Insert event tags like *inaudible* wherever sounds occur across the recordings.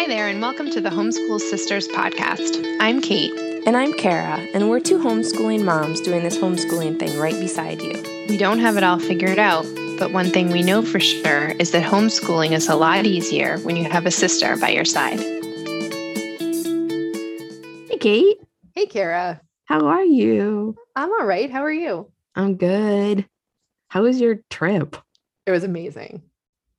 Hi there, and welcome to the Homeschool Sisters podcast. I'm Cait. And I'm Kara, and we're two homeschooling moms doing this homeschooling thing right beside you. We don't have it all figured out, but one thing we know for sure is that homeschooling is a lot easier when you have a sister by your side. Hey, Cait. Hey, Kara. How are you? I'm all right. How are you? I'm good. How was your trip? It was amazing.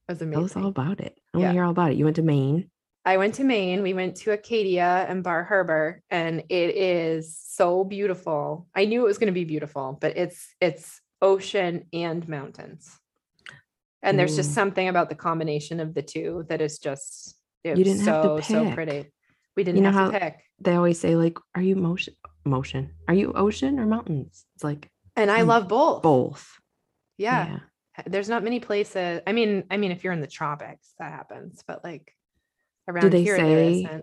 It was amazing. Tell us all about it. I want Yeah. to hear all about it. You went to Maine. I went to Maine. We went to Acadia and Bar Harbor, and it is so beautiful. I knew it was going to be beautiful, but it's it's ocean and mountains. And there's just something about the combination of the two that is just You didn't have to so so pretty. We didn't you know have how- to pick. They always say, like, are you motion? Motion. Are you ocean or mountains? It's like And I Mm, love both. both. Yeah. There's not many places. I mean, I mean, if you're in the tropics, that happens, but like around they here, say-.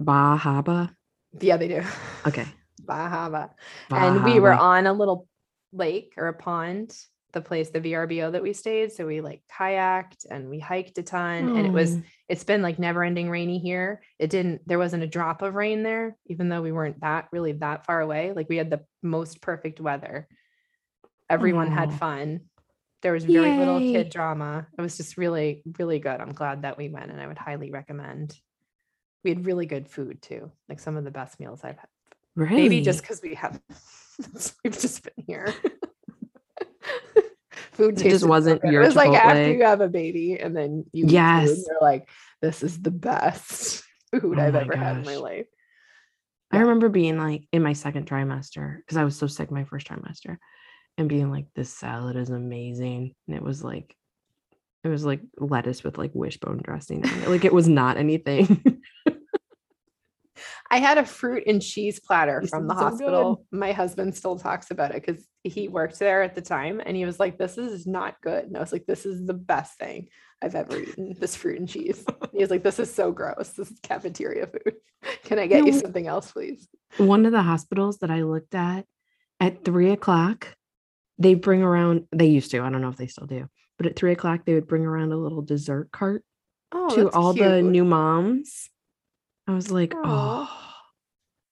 Bahaba. Yeah, they do. Okay. *laughs* Bahama. And we were on a little lake or a pond, the place, the VRBO that we stayed. So we like kayaked and we hiked a ton. And it was, Oh, it's been like never ending rainy here. It didn't, there wasn't a drop of rain there, even though we weren't that really that far away. Like we had the most perfect weather. Everyone had fun. There was very little kid drama. It was just really, really good. I'm glad that we went and I would highly recommend. We had really good food too, like some of the best meals I've had really? maybe just because we have *laughs* we've just been here *laughs* food It just wasn't good. your it was like after you have a baby and then you eat food, Yes. you're like this is the best *laughs* food Oh i've ever had in my gosh. life I remember being like in my second trimester because I was so sick my first trimester and being like, this salad is amazing. And it was like, it was like lettuce with like wishbone dressing. on it. Like it was not anything. *laughs* i had a fruit and cheese platter This from the so good. hospital my husband still talks about it because he worked there at the time and he was like this is not good and i was like this is the best thing i've ever eaten this fruit and cheese he was like this is so gross this is cafeteria food *laughs* can i get you No. something else please One of the hospitals that I looked at at three o'clock, they bring around, they used to, I don't know if they still do, but at three o'clock, they would bring around a little dessert cart oh to all the new moms. I was like, oh, Aw. oh,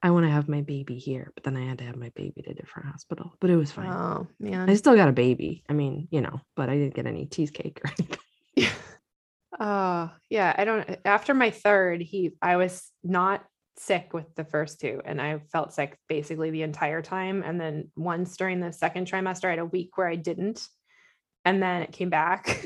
I want to have my baby here. But then I had to have my baby at a different hospital, but it was fine. Oh man I still got a baby. I mean, you know, but I didn't get any cheesecake or *laughs* anything. Oh *laughs* yeah. I don't after my third, he I was not sick with the first two and I felt sick basically the entire time. And then once during the second trimester, I had a week where I didn't. And then it came back.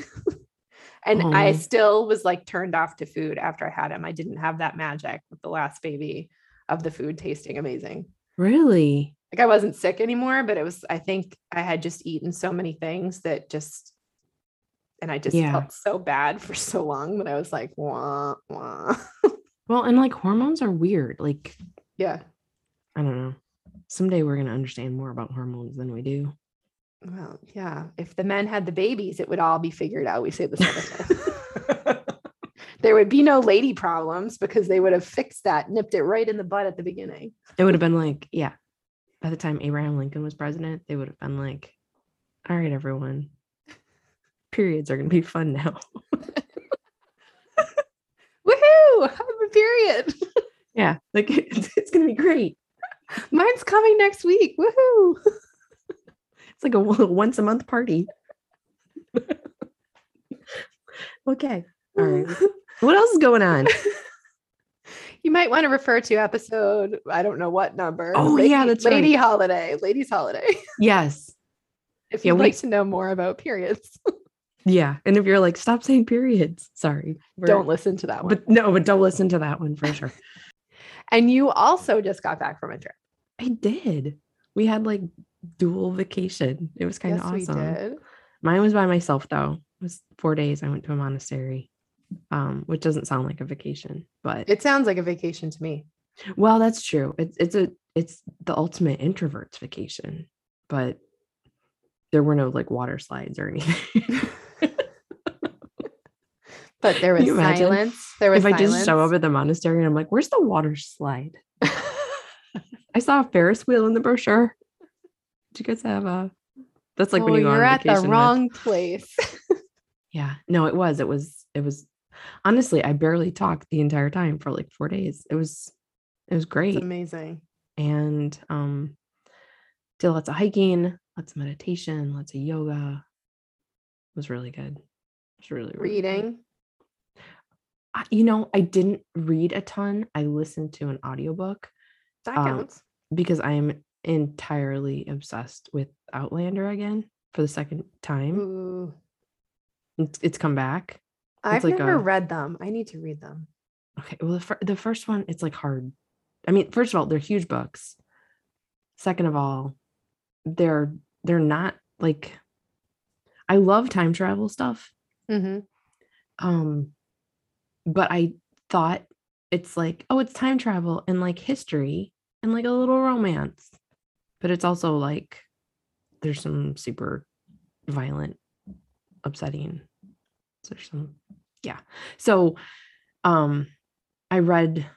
*laughs* and I still was like turned off to food after I had him. I didn't have that magic with the last baby of the food tasting amazing. Really? like I wasn't sick anymore, but it was I think I had just eaten so many things that just and I just Yeah. felt so bad for so long that I was like, wah, wah. *laughs* Well, and like hormones are weird. Like, yeah. I don't know. Someday we're going to understand more about hormones than we do. Well, yeah. If the men had the babies, it would all be figured out. We say this all the time. *laughs* there would be no lady problems because they would have fixed that, nipped it right in the butt at the beginning. It would have been like, yeah, by the time Abraham Lincoln was president, they would have been like, all right, everyone, periods are going to be fun now. *laughs* Woohoo! Have a period. *laughs* yeah, like *laughs* it's, it's going to be great. Mine's coming next week. Woohoo! *laughs* It's like a once a month party. okay. All right. What else is going on? You might want to refer to episode, I don't know what number. Oh, yeah, that's right. Lady Holiday, Ladies Holiday. Yes. If you'd we- like to know more about periods, Yeah. And if you're like, stop saying periods, sorry. don't listen to that one. But no, but don't listen to that one for sure. *laughs* and you also just got back from a trip. I did. We had like dual vacation. It was kind of yes, awesome. we did. Mine was by myself though. It was four days. I went to a monastery, um, which doesn't sound like a vacation, but It sounds like a vacation to me. well, that's true. It's it's a it's the ultimate introvert's vacation, but there were no like water slides or anything. *laughs* But there was you silence. There was if I just show silence. up at the monastery and I'm like, "Where's the water slide?" *laughs* I saw a Ferris wheel in the brochure. Did you guys have a? That's like when Oh, you go on you're at the with- wrong place. *laughs* Yeah. No, it was. It was. It was Honestly, I barely talked the entire time for like four days. It was it was great. It's amazing. and um did lots of hiking, lots of meditation, lots of yoga. It was really good. It was really, really good. I- you know, I didn't read a ton. I listened to an audiobook That Um, counts. because I am entirely obsessed with Outlander again for the second time. Ooh. It's, it's come back. I've like never a- read them. I need to read them. Okay, well, the, fir- the first one, it's like hard. I mean, first of all, they're huge books. Second of all, they're they're not like I love time travel stuff. Mm-hmm. Um, but I thought it's like, oh, it's time travel and like history and like a little romance. But it's also like there's some super violent, upsetting. There's some, yeah. So um I read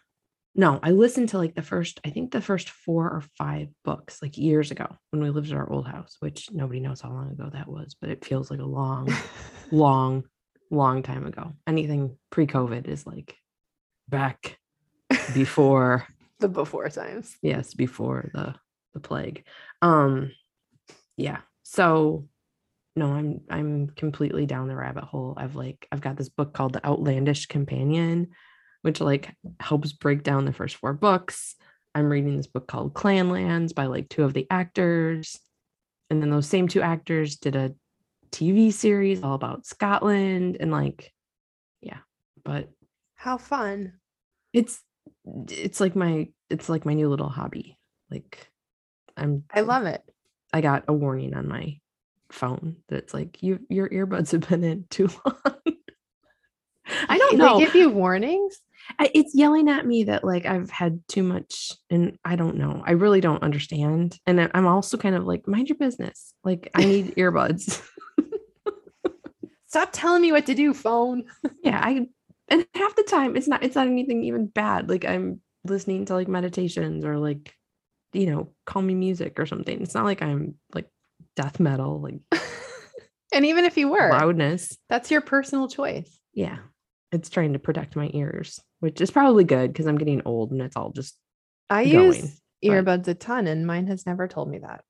no, I listened to like the first, I think the first four or five books like years ago when we lived at our old house, which nobody knows how long ago that was, but it feels like a long, *laughs* long, long time ago. Anything pre-COVID is like back *laughs* before, the before times. yes, before the the plague. Um yeah. So no, I'm I'm completely down the rabbit hole. I've like I've got this book called The Outlandish Companion, which like helps break down the first four books. I'm reading this book called Clanlands by like two of the actors. And then those same two actors did a TV series all about Scotland and like yeah, but How fun. it's it's like my it's like my new little hobby. Like I'm I love it. I got a warning on my phone that's like you your earbuds have been in too *laughs* long. I don't know. They give you warnings. I- it's yelling at me that like I've had too much and I don't know. I really don't understand. And I'm also kind of like mind your business. Like I need *laughs* earbuds. Stop telling me what to do, phone. *laughs* yeah, I and half the time it's not it's not anything even bad. Like I'm listening to like meditations or like you know, calming music or something. It's not like I'm like death metal, like *laughs* And even if you were, loudness. that's your personal choice. Yeah. It's trying to protect my ears, which is probably good because I'm getting old and it's all just I Going, use but- earbuds a ton, and mine has never told me that.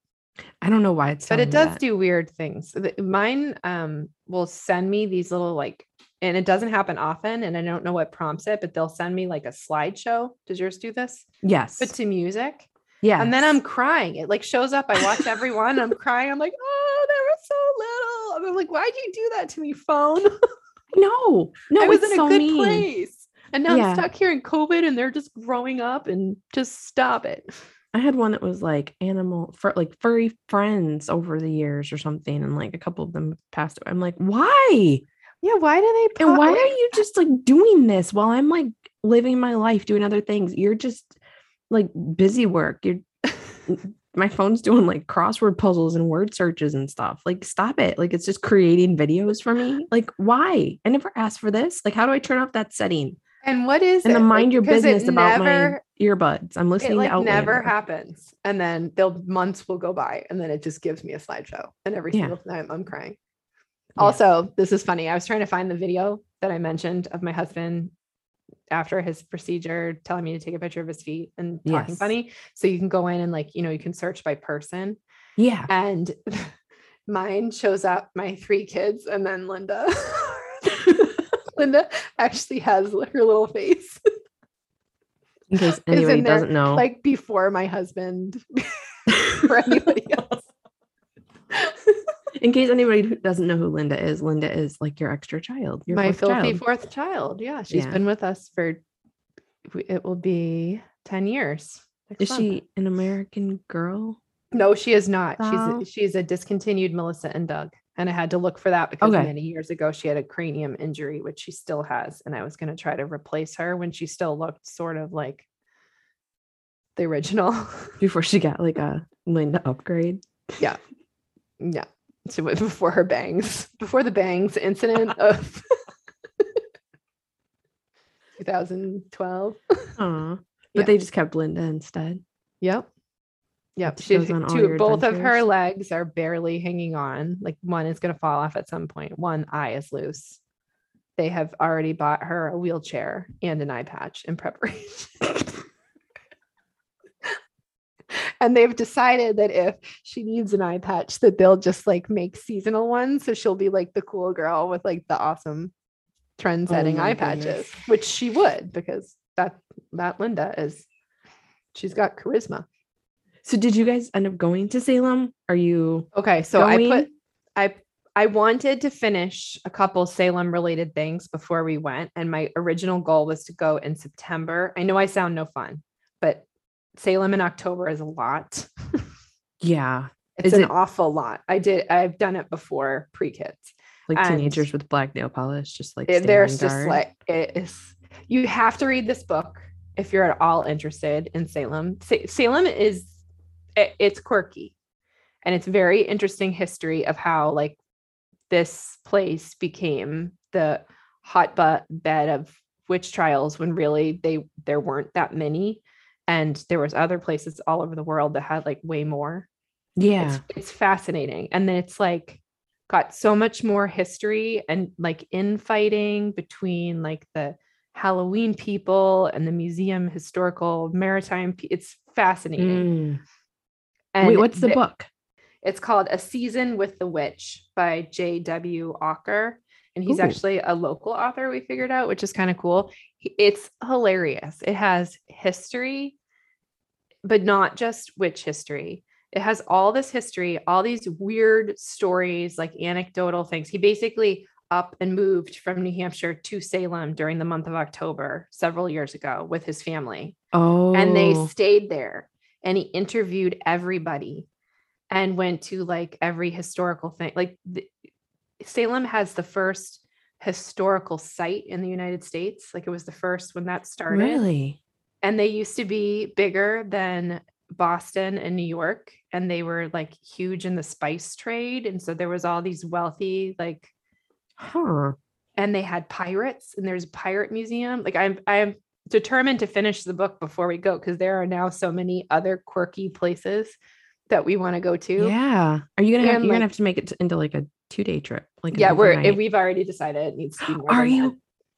I don't know why it's But it does that. do weird things. Mine um will send me these little like, and it doesn't happen often, and I don't know what prompts it, but they'll send me like a slideshow. Does yours do this? yes. But to music, yeah. and then I'm crying. It like shows up. I watch everyone. I'm crying. I'm like, oh, they were so little. And I'm like, why'd you do that to me, phone? *laughs* no, no, I was in a so good mean. place. And now Yeah. I'm stuck here in COVID and they're just growing up and just stop it. I had one that was like animal for like furry friends over the years or something, and like a couple of them passed away. I'm like, why? Yeah, why do they And why are you just like doing this while I'm like living my life doing other things? You're just like busy work. You're *laughs* my phone's doing like crossword puzzles and word searches and stuff. Like, stop it. Like, it's just creating videos for me. *gasps* Like, why? I never asked for this. Like, how do I turn off that setting? And what is And it? mind Like, your 'cause it business about never, earbuds. I'm listening. it like to never happens. And then they'll months will go by and then it just gives me a slideshow. And every Yeah. single time I'm crying. Yeah. Also, this is funny. I was trying to find the video that I mentioned of my husband after his procedure telling me to take a picture of his feet and talking Yes. funny. So you can go in and like, you know, you can search by person. Yeah. and *laughs* mine shows up my three kids and then linda *laughs* *laughs* linda actually has her little face In case *laughs* in anybody there, doesn't know. like before my husband *laughs* for anybody else in case anybody who doesn't know who Linda is, Linda is like your extra child. Your my fourth filthy child. fourth child yeah she's Yeah. been with us for it will be 10 years Is month. she an American girl? no she is not No? she's she's a discontinued melissa and doug and i had to look for that because Okay. many years ago she had a cranium injury which she still has and i was going to try to replace her when she still looked sort of like the original *laughs* Before she got like a Linda upgrade. yeah Yeah. so before her bangs before the bangs incident *laughs* of *laughs* 2012 Aw. But Yeah. they just kept Linda instead. Yep. Yep. She two, both of her legs are barely hanging on. Like one is going to fall off at some point. One eye is loose. they have already bought her a wheelchair and an eye patch in preparation. *laughs* and they've decided that if she needs an eye patch, that they'll just like make seasonal ones. So she'll be like the cool girl with like the awesome trend setting Oh eye goodness. patches, which she would because that that Linda is she's got charisma. So did you guys end up going to Salem? Are you Okay, so I put I I wanted to finish a couple Salem related things before we went and my original goal was to go in September. I know I sound no fun, but Salem in October is a lot. *laughs* yeah, It's Is an it- awful lot. I did I've done it before pre-kids. like And- teenagers with black nail polish, just like It- there's just like it is you have to read this book if you're at all interested in Salem. Sa- Salem is it- it's quirky. And it's very interesting history of how like this place became the hotbed bed of witch trials when really they there weren't that many. And there was other places all over the world that had like way more. Yeah. it's it's fascinating. And then it's like got so much more history and like infighting between like the halloween people and the museum historical maritime it's fascinating. Mm. And Wait, what's the th- book? it's called a season with the witch by jw Ocker. and he's Ooh. actually a local author we figured out which is kind of cool it's hilarious. It has history but not just witch history. It has all this history all these weird stories like anecdotal things. He basically up and moved from new hampshire to salem during the month of october several years ago with his family. Oh, and they oh. stayed there and he interviewed everybody and went to like every historical thing. Like the, salem has the first historical site in the united states. Like it was the first when that started. Really. and they used to be bigger than boston and new york and they were like huge in the spice trade. And so there was all these wealthy like Huh. and they had pirates and there's a pirate museum. Like i'm i'm determined to finish the book before we go because there are now so many other quirky places that we want to go to Yeah. Are you gonna have, you're like- gonna have to make it into like a two day trip? Like yeah we're we've already decided it needs to be *gasps* more Are you? that.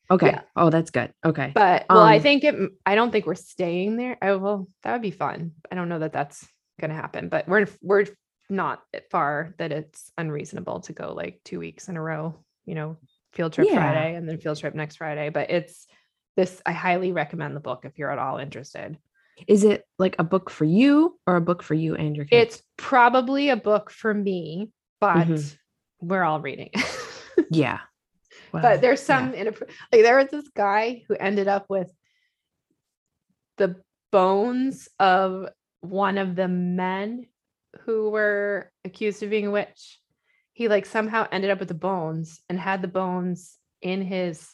Okay. Yeah. Oh, that's good. Okay. but well i Um, think it i don't think we're staying there oh well that would be fun i don't know that that's gonna happen but we're we're not far that it's unreasonable to go like two weeks in a row you know field trip Yeah. friday and then field trip next friday but it's this i highly recommend the book if you're at all interested Is it like a book for you or a book for you and your kids? it's probably a book for me but Mhm. we're all reading *laughs* yeah. Wow. but there's Yeah. some inappro- like there was this guy who ended up with the bones of one of the men who were accused of being a witch he like somehow ended up with the bones and had the bones in his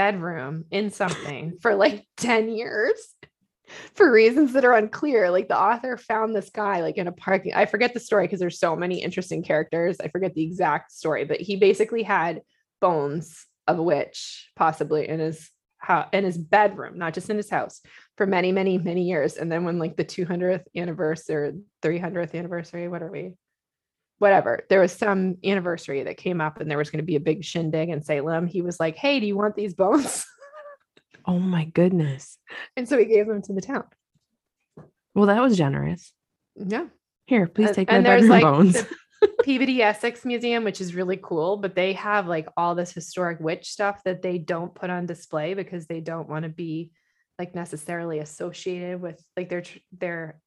bedroom in something for like *laughs* 10 years for reasons that are unclear. Like the author found this guy like in a parking i forget the story because there's so many interesting characters. I forget the exact story but he basically had bones of a witch possibly in his house in his bedroom not just in his house for many many many years. And then when like the 200th anniversary 300th anniversary what are we whatever there was some anniversary that came up and there was going to be a big shindig in salem he was like hey do you want these bones *laughs* oh my goodness. and so he gave them to the town Well, that was generous. yeah Here, please And- take my and there's, bedroom like, bones. the Peabody Essex Museum, which is really cool, but they have like all this historic witch stuff that they don't put on display because they don't want to be like necessarily associated with like their their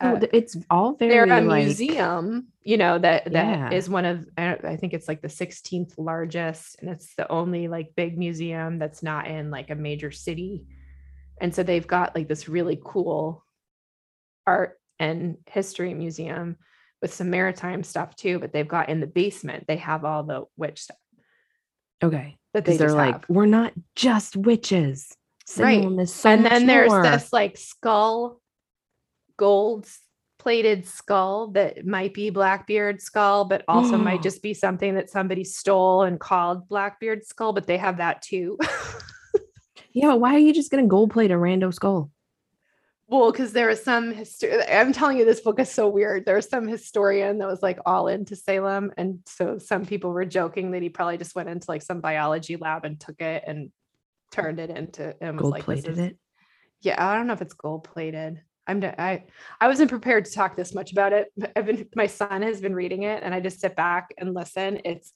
uh, it's all very they're a like, museum, you know, that that is Yeah. one of I think it's like the 16th largest, and it's the only like big museum that's not in like a major city. And so they've got like this really cool art and history museum with some maritime stuff too, but they've got in the basement, they have all the witch stuff Okay. that they they're like, have. we're not just witches. Right. Is and then there's this like skull gold plated skull that might be blackbeard skull but also might mm. just be something that somebody stole and called blackbeard skull but they have that too *laughs* Yeah, why are you just gonna gold plate a rando skull? Well, because there was some history. I'm telling you, this book is so weird. There was some historian that was like all into Salem. And so some people were joking that he probably just went into like some biology lab and took it and turned it into and was Gold like, plated is- it. Yeah, I don't know if it's gold plated. I'm I I wasn't prepared to talk this much about it. I've been my son has been reading it and I just sit back and listen. It's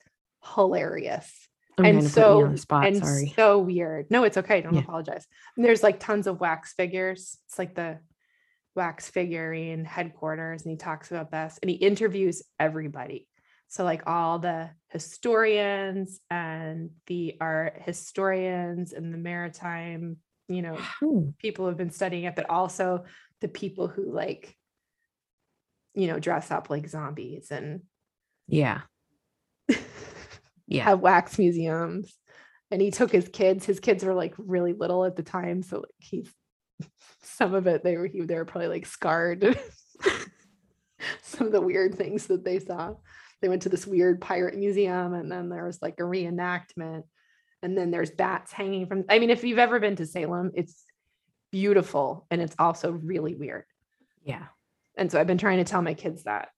hilarious I'm and kind of putting you so spot. and Sorry. so weird. No, it's okay. Don't Yeah. apologize. And there's like tons of wax figures. It's like the wax figurine headquarters, and he talks about this and he interviews everybody. So like all the historians and the art historians and the maritime, you know, people who've been studying it, but also the people who like, you know, dress up like zombies and Yeah. *laughs* Yeah. have wax museums. And he took his kids. His kids were like really little at the time, so like he's *laughs* some of it they were he, they were probably like scarred. *laughs* some of the weird things that they saw. They went to this weird pirate museum, and then there was like a reenactment, and then there's bats hanging from. I mean, if you've ever been to Salem, it's beautiful and it's also really weird. Yeah. And so I've been trying to tell my kids that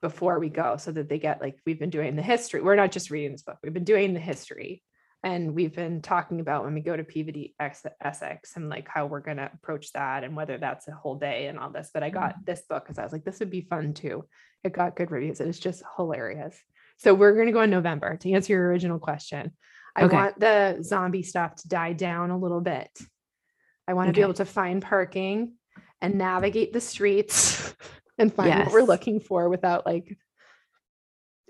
before we go so that they get like we've been doing the history. We're not just reading this book, we've been doing the history. And we've been talking about when we go to Peabody Ex- Essex and like how we're going to approach that and whether that's a whole day and all this. But I got mm-hmm. this book because I was like, this would be fun too. It got good reviews and it's just hilarious. So we're going to go in November to answer your original question. I Okay. want the zombie stuff to die down a little bit. I want to be able to find parking and navigate the streets *laughs* and find what we're looking for without like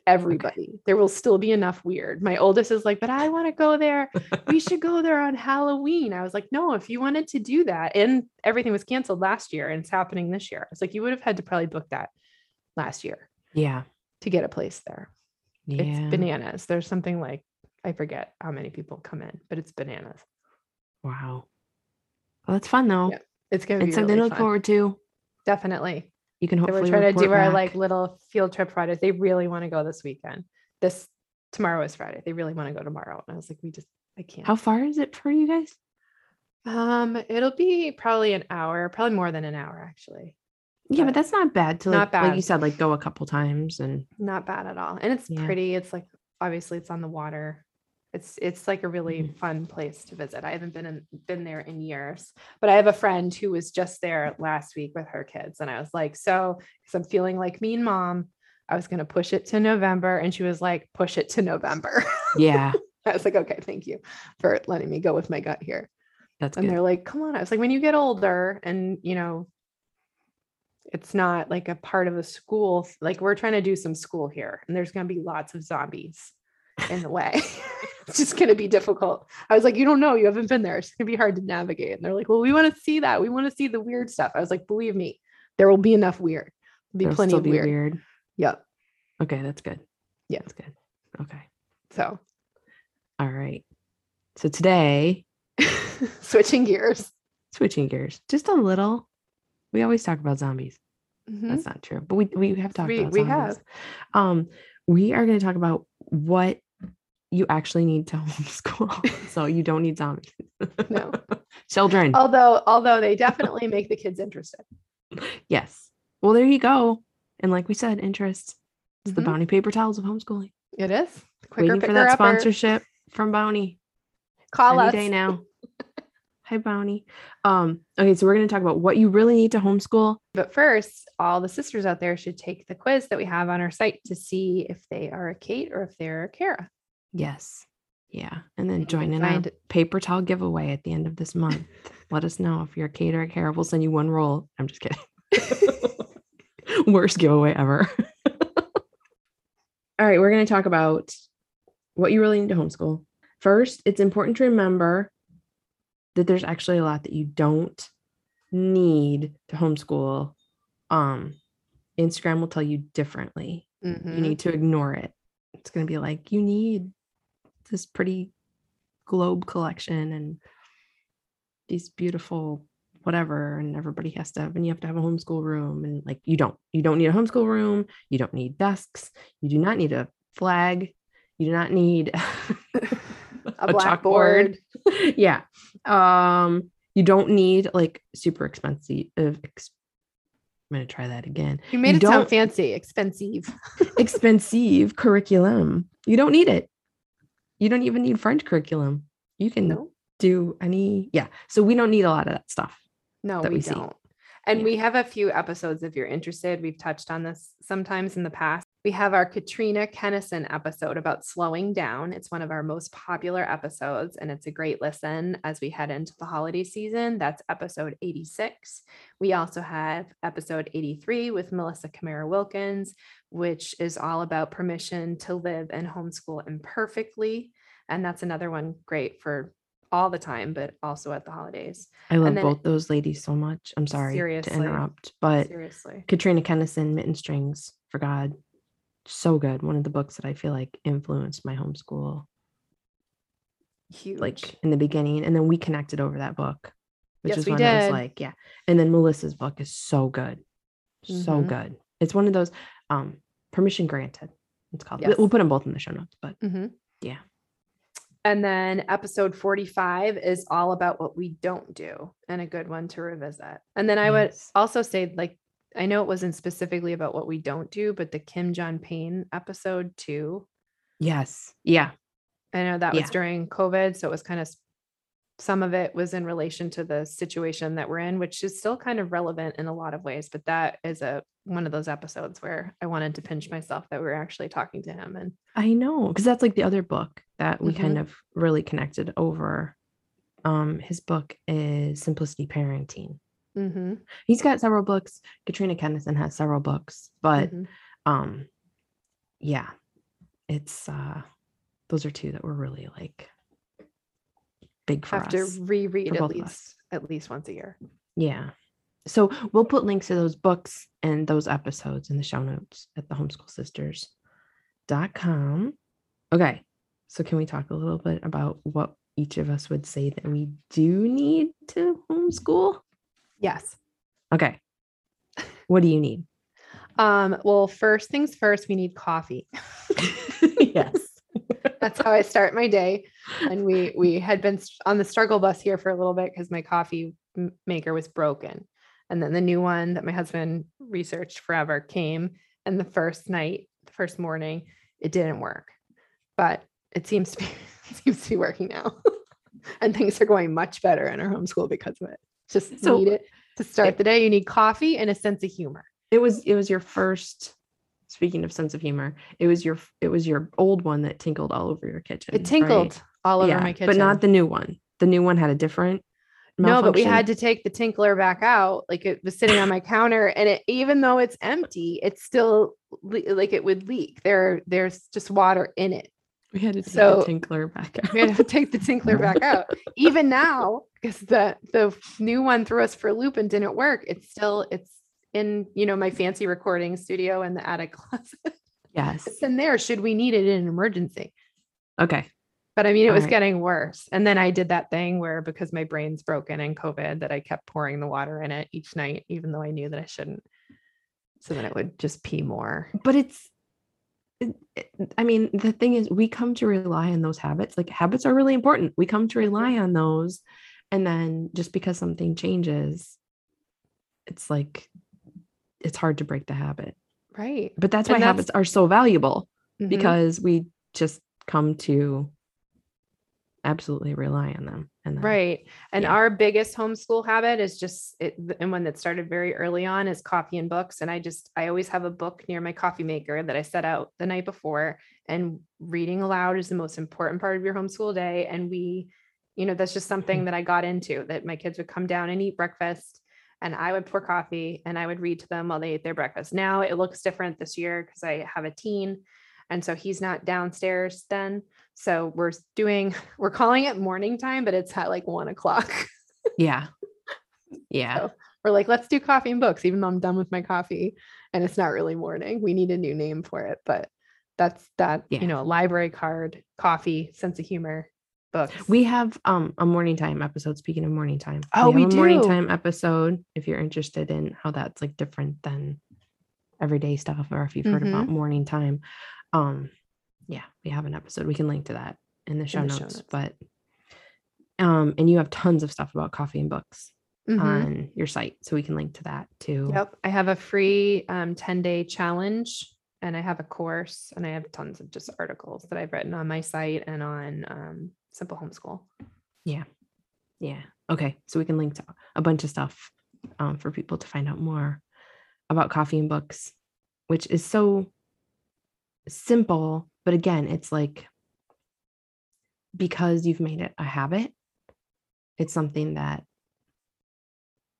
everybody. There will still be enough weird. My oldest is like, but I want to go there. We should go there on Halloween. I was like, no, if you wanted to do that, and everything was canceled last year and it's happening this year. It's like you would have had to probably book that last year Yeah. to get a place there. Yeah. It's bananas. There's something like I forget how many people come in, but it's bananas. wow. Well, that's fun though. Yeah, It's gonna be It's something really to look fun. forward to. Definitely. You can hopefully were trying to do our like little field trip Fridays. They really want to go this weekend. This tomorrow is Friday. They really want to go tomorrow. And I was like, we just I can't. How far is it for you guys? Um, it'll be probably an hour, probably more than an hour actually. Yeah, But but that's not bad to not bad. like you said, like go a couple times and Not bad at all. And it's Yeah. pretty. It's like obviously it's on the water. It's it's like a really Mhm. fun place to visit. I haven't been in, been there in years, but I have a friend who was just there last week with her kids, and I was like, so because I'm feeling like mean mom, I was gonna push it to November, and she was like, push it to November. yeah, *laughs* I was like, okay, thank you for letting me go with my gut here. that's and good. they're like come on i was like when you get older and you know it's not like a part of a school like we're trying to do some school here and there's going to be lots of zombies in the way *laughs* it's just going to be difficult i was like you don't know you haven't been there it's going to be hard to navigate and they're like well we want to see that we want to see the weird stuff i was like believe me there will be enough weird There'll be There'll plenty of be weird. weird. yep Okay, that's good. Yeah. That's good. Okay. so All right. So today, *laughs* switching gears switching gears just a little. We always talk about zombies. Mhm. That's not true, but we we have talked We- about we zombies. have. Um, we are going to talk about what you actually need to *laughs* homeschool, so you don't need zombies. No. *laughs* children. although although they definitely make the kids interested Yes. Well, there you go. And like we said, interest. It's the Mhm. Bounty paper towels of homeschooling. It is. Quicker Waiting for that sponsorship from Bounty. Call any us. day now. *laughs* Hi, Bounty. Um, okay, so we're going to talk about what you really need to homeschool. But first, all the sisters out there should take the quiz that we have on our site to see if they are a Cait or if they're a Kara. Yes. Yeah. And then you join in our paper towel giveaway at the end of this month. Let us know if you're a a Kara. We'll send you one roll. I'm just kidding. *laughs* Worst giveaway ever. *laughs* All right, we're going to talk about what you really need to homeschool. First, it's important to remember that there's actually a lot that you don't need to homeschool. Um, Instagram will tell you differently. You Mhm. need to ignore it. It's going to be like, you need this pretty globe collection and these beautiful whatever and everybody has to have and you have to have a homeschool room and like you don't you don't need a homeschool room you don't need desks you do not need a flag you do not need *laughs* a blackboard. *laughs* yeah um You don't need like super expensive. Ex- I'm gonna try that again. You made You it sound fancy, expensive. *laughs* Expensive curriculum. You don't need it. You don't even need French curriculum. You can No, do any. Yeah. So we don't need a lot of that stuff. no, that we, we don't. And Yeah. we have a few episodes if you're interested. We've touched on this sometimes in the past. We have our Katrina Kenison episode about slowing down. It's one of our most popular episodes, and it's a great listen as we head into the holiday season. That's episode 86. We also have episode 83 with Melissa Camara Wilkins, which is all about permission to live and homeschool imperfectly. And that's another one great for all the time, but also at the holidays. I love then- both those ladies so much. I'm sorry Seriously. to interrupt, but Seriously. Katrina Kenison, Mitten Strings for God, so good. One of the books that I feel like influenced my homeschool, Huge. like in the beginning, and then we connected over that book, which Yes, is we one that was like, yeah. And then Melissa's book is so good, so Mhm. good. It's one of those um permission granted. It's called. Yes. We'll put them both in the show notes, but Mhm. Yeah. And then episode 45 is all about what we don't do and a good one to revisit. And then I would also say, like, I know it wasn't specifically about what we don't do, but the Kim John Payne episode too. yes, yeah, I know that was during COVID. So it was kind of some of it was in relation to the situation that we're in, which is still kind of relevant in a lot of ways. But that is a one of those episodes where I wanted to pinch myself that we were actually talking to him. And I know because that's like the other book that we Mm-hmm. kind of really connected over. Um, his book is Simplicity Parenting. Mhm, He's got several books. Katrina Kenison has several books, but mhm. um, yeah, it's uh, those are two that were really like big for have to reread at least at least once a year. Yeah. So we'll put links to those books and those episodes in the show notes at the homeschoolsisters.com. Okay. So can we talk a little bit about what each of us would say that we do need to homeschool? Yes. Okay. What do you need? Um, well, first things first, we need coffee. *laughs* yes. That's how I start my day. And we we had been on the struggle bus here for a little bit because my coffee maker was broken. And then the new one that my husband researched forever came. And the first night, the first morning, it didn't work. But it seems to be *laughs* it seems to be working now. *laughs* and things are going much better in our homeschool because of it. Just So, need it to start it- the day. You need coffee and a sense of humor. It was it was your first speaking of sense of humor, it was your it was your old one that tinkled all over your kitchen. It right? tinkled all over Yeah, my kitchen. But not the new one. The new one had a different No, but we had to take the tinkler back out. Like it was sitting on my counter, and it even though it's empty, it's still le- like it would leak. There, there's just water in it. We had to take So- the tinkler back out. We had to take the tinkler back out. Even now, because the the new one threw us for a loop and didn't work. It's still it's in you know my fancy recording studio in the attic *laughs* closet. yes. It's in there. Should we need it in an emergency? Okay. But I mean, it was Alright. getting worse. And then I did that thing where because my brain's broken and COVID, that I kept pouring the water in it each night, even though I knew that I shouldn't. So then it would just pee more. But it's it- it- I mean, the thing is we come to rely on those habits. Like habits are really important. We come to rely on those and then just because something changes it's like it's hard to break the habit. Right. But that's why that's- habits are so valuable Mhm. because we just come to absolutely rely on them and then- Right. And Yeah. our biggest homeschool habit is just it, and one that started very early on is coffee and books. And I just, I always have a book near my coffee maker that I set out the night before. And reading aloud is the most important part of your homeschool day. And we, you know, that's just something mm. that I got into that my kids would come down and eat breakfast. And I would pour coffee and I would read to them while they ate their breakfast. Now it looks different this year because I have a teen. And so he's not downstairs then. So we're doing, *laughs* we're calling it morning time, but it's at like one o'clock. *laughs* yeah yeah So we're like, let's do coffee and books, even though I'm done with my coffee and it's not really morning. We need a new name for it, but that's that, Yeah. you know, library card, coffee, sense of humor, books. we have um a morning time episode speaking of morning time Oh, we have a morning time episode if you're interested in how that's like different than everyday stuff or if you've heard about Mm-hmm. morning time um yeah we have an episode we can link to that in the show the notes show notes. but Um, and you have tons of stuff about coffee and books Mhm. on your site. So we can link to that too. Yep. I have a free um, 10 day challenge and I have a course and I have tons of just articles that I've written on my site and on um, Simple Homeschool. Yeah, yeah. Okay. So we can link to a bunch of stuff um, for people to find out more about coffee and books, which is so simple. But again, it's like because you've made it a habit, it's something that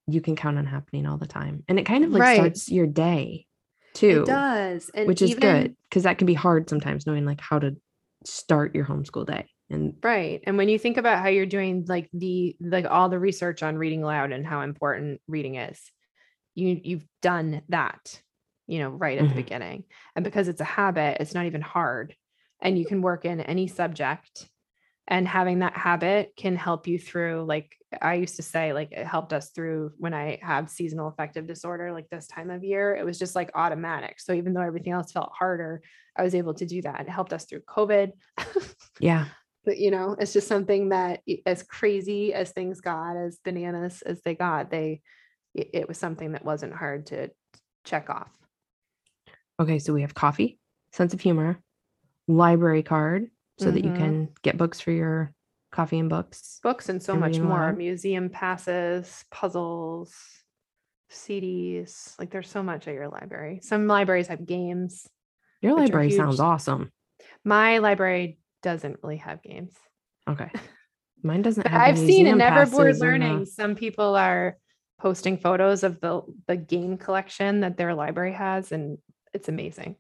you can count on happening all the time. And it kind of like Right. starts your day too, It does. And which is good because that can be hard sometimes knowing like how to start your homeschool day. And Right. And when you think about how you're doing like the like all the research on reading aloud and how important reading is, you you've done that, you know, right at Mhm. the beginning. And because it's a habit, it's not even hard. And you can work in any subject. And having that habit can help you through like I used to say, like it helped us through when I have seasonal affective disorder, like this time of year. It was just like automatic. So even though everything else felt harder, I was able to do that. It helped us through COVID. yeah, *laughs* but you know it's just something that as crazy as things got as bananas as they got they it was something that wasn't hard to check off Okay, so we have coffee, sense of humor, library card, so that you Mhm. can get books for your coffee and books. books and so And much more museum passes puzzles cds like there's so much at your library some libraries have games Your library sounds awesome. my library doesn't really have games Okay, *laughs* mine doesn't. But have I've seen in museum Neverboard Learning, the- some people are posting photos of the the game collection that their library has, and it's amazing.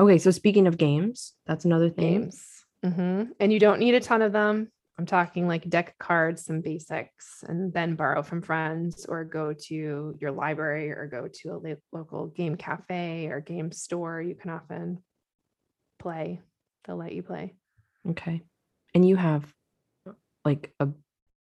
Okay, so speaking of games, that's another thing. Games, hmm and you don't need a ton of them. I'm talking like deck cards, some basics, and then borrow from friends, or go to your library, or go to a local game cafe or game store. You can often play. They'll let you play. Okay, and you have like a,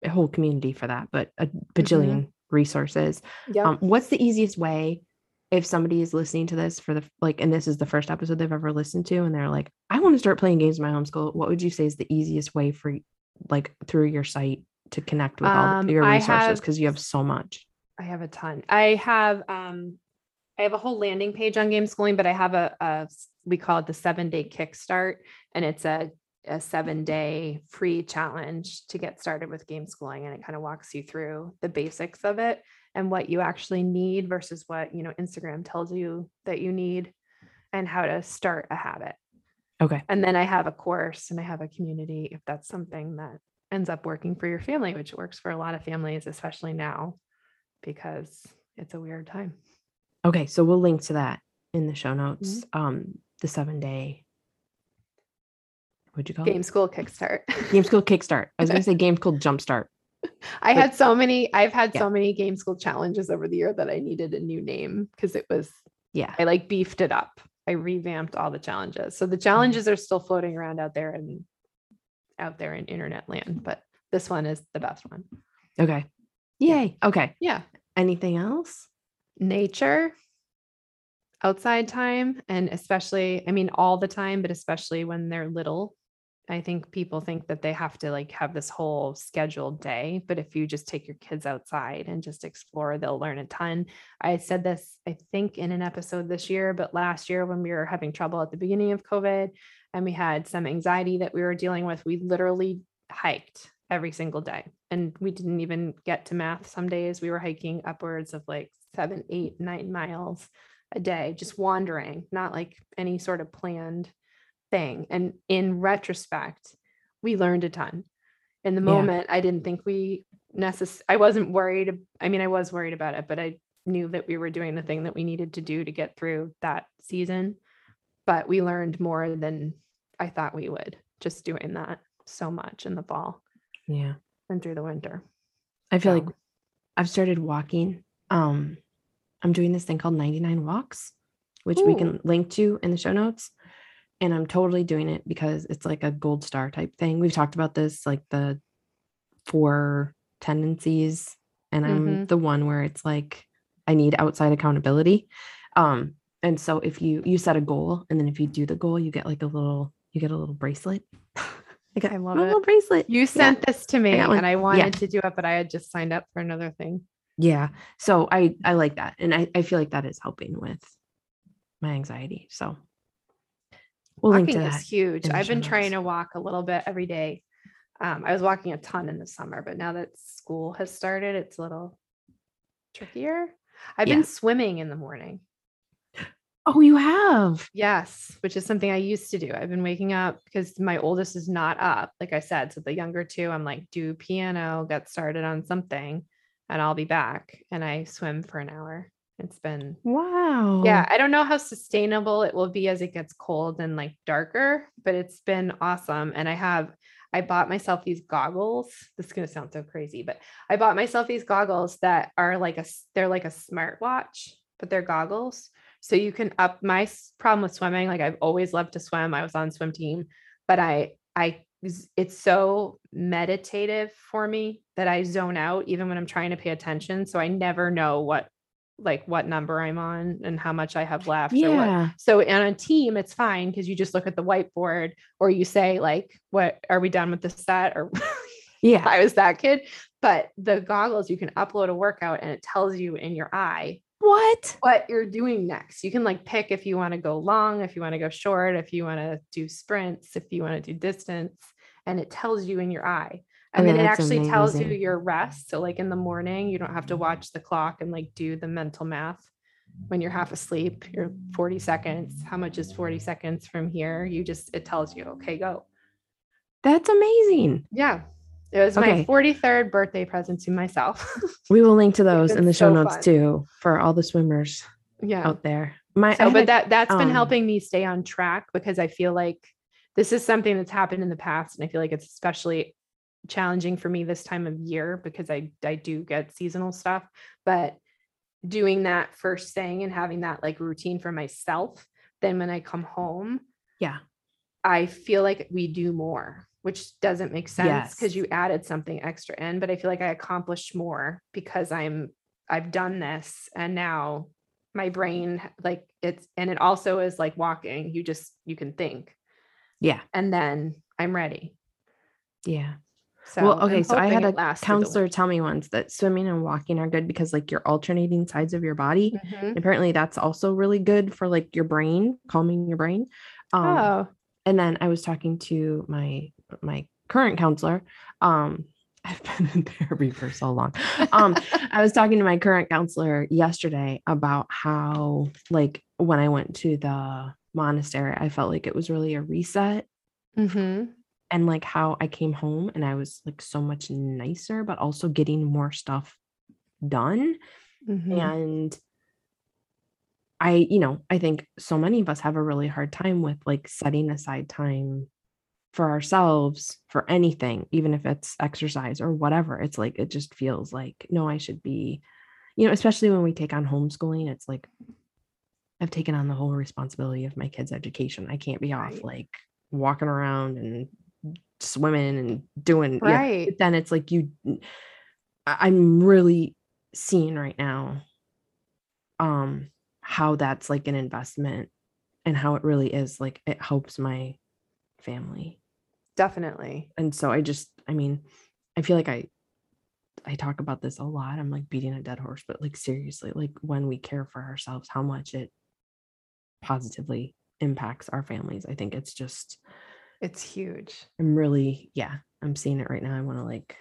a whole community for that, but a bajillion resources. Yeah. Um, what's the easiest way if somebody is listening to this for the like, and this is the first episode they've ever listened to, and they're like, I want to start playing games in my homeschool. What would you say is the easiest way for like through your site to connect with all Um, the, your resources because you have so much. I have a ton. I have um I have a whole landing page on game schooling, but I have a, we call it the seven day kickstart, and it's a a seven day free challenge to get started with game schooling, and it kind of walks you through the basics of it and what you actually need versus what you know Instagram tells you that you need, and how to start a habit. Okay. And then I have a course and I have a community if that's something that ends up working for your family, which works for a lot of families, especially now because it's a weird time. Okay, so we'll link to that in the show notes. Mm-hmm. Um, the seven day. What'd you call Game it? school kickstart. Game school *laughs* kickstart. I was gonna say game school jumpstart. I had so many, I've had Yeah. so many game school challenges over the year that I needed a new name because it was, Yeah. I like beefed it up. I revamped all the challenges. So the Mm-hmm. challenges are still floating around out there and out there in internet land, but this one is the best one. Okay. Yay. Okay. Yeah. Anything else? Nature, outside time, and especially, I mean, all the time, but especially when they're little. I think people think that they have to like have this whole scheduled day, but if you just take your kids outside and just explore, they'll learn a ton. I said this, I think, in an episode this year, but last year when we were having trouble at the beginning of COVID and we had some anxiety that we were dealing with, we literally hiked every single day. And we didn't even get to math some days. We were hiking upwards of like seven, eight, nine miles a day, just wandering, not like any sort of planned thing. And in retrospect, we learned a ton. In the Yeah. moment, I didn't think we necess I wasn't worried. I mean, I was worried about it, but I knew that we were doing the thing that we needed to do to get through that season. But we learned more than I thought we would just doing that so much in the fall Yeah. and through the winter. I feel like I've started walking. Um, I'm doing this thing called 99 walks, which we can link to in the show notes. And I'm totally doing it because it's like a gold star type thing. We've talked about this, like the four tendencies. And I'm Mhm. the one where it's like I need outside accountability. Um, and so if you you set a goal and then if you do the goal, you get like a little you get a little bracelet. *laughs* I got I love it. little bracelet. You sent this to me one. and I Yeah. wanted to do it, but I had just signed up for another thing. Yeah. So I I like that. And I, I feel like that is helping with my anxiety. So we'll walking is huge. I've been trying to walk a little bit every day. Um, I was walking a ton in the summer, but now that school has started, it's a little trickier. I've Yeah. been swimming in the morning. Oh, you have. Yes, which is something I used to do. I've been waking up because my oldest is not up, like I said. So the younger two, I'm like, do piano, get started on something, and I'll be back. And I swim for an hour. It's been Wow. yeah, I don't know how sustainable it will be as it gets cold and like darker, but it's been awesome. And I have, I bought myself these goggles. This is going to sound so crazy, but I bought myself these goggles that are like a they're like a smartwatch, but they're goggles. So you can up my problem with swimming. Like I've always loved to swim. I was on swim team, but I, I, it's so meditative for me that I zone out even when I'm trying to pay attention. So I never know what like what number I'm on and how much I have left. or what- Yeah. So on a team, it's fine because you just look at the whiteboard or you say like, "What are we done with this set?" Or *laughs* Yeah. I was that kid. But the goggles, you can upload a workout and it tells you in your eye What? what you're doing next. You can like pick if you want to go long, if you want to go short, if you want to do sprints, if you want to do distance, and it tells you in your eye. And then it actually tells you your rest. So like in the morning, you don't have to watch the clock and like do the mental math. When you're half asleep, you're 40 seconds. How much is 40 seconds from here? You just it tells you, okay, go. That's amazing. Yeah. It was Okay. my 43rd birthday present to myself. *laughs* We will link to those in the show so notes fun. too for all the swimmers yeah. out there. My So, had but that that's been um, helping me stay on track because I feel like this is something that's happened in the past, and I feel like it's especially challenging for me this time of year because I I do get seasonal stuff, but doing that first thing and having that like routine for myself, then when I come home, yeah. I feel like we do more, which doesn't make sense because Yes. you added something extra in, but I feel like I accomplished more because I'm I've done this and now my brain like it's and it also is like walking. You just you can think Yeah. and then I'm ready. Yeah. So well, I'm okay. So I had a lasts through the counselor tell me once that swimming and walking are good because like you're alternating sides of your body. Mhm. Apparently that's also really good for like your brain, calming your brain. Um, oh, and then I was talking to my my current counselor. Um, *laughs* I've been in therapy for so long. Um, *laughs* I was talking to my current counselor yesterday about how, like, when I went to the monastery, I felt like it was really a reset Mhm. And like how I came home and I was like so much nicer, but also getting more stuff done. Mhm. And I, you know, I think so many of us have a really hard time with like setting aside time for ourselves for anything, even if it's exercise or whatever. It's like, it just feels like, no, I should be, you know, especially when we take on homeschooling, it's like, I've taken on the whole responsibility of my kids' education. I can't be off Right. like walking around and swimming and doing, right. but then it's like you i'm really seeing right now um how that's like an investment and how it really is like it helps my family Definitely. and so i just i mean i feel like i i talk about this a lot i'm like beating a dead horse but like seriously like when we care for ourselves how much it positively impacts our families i think it's just It's huge. i'm really yeah i'm seeing it right now i want to like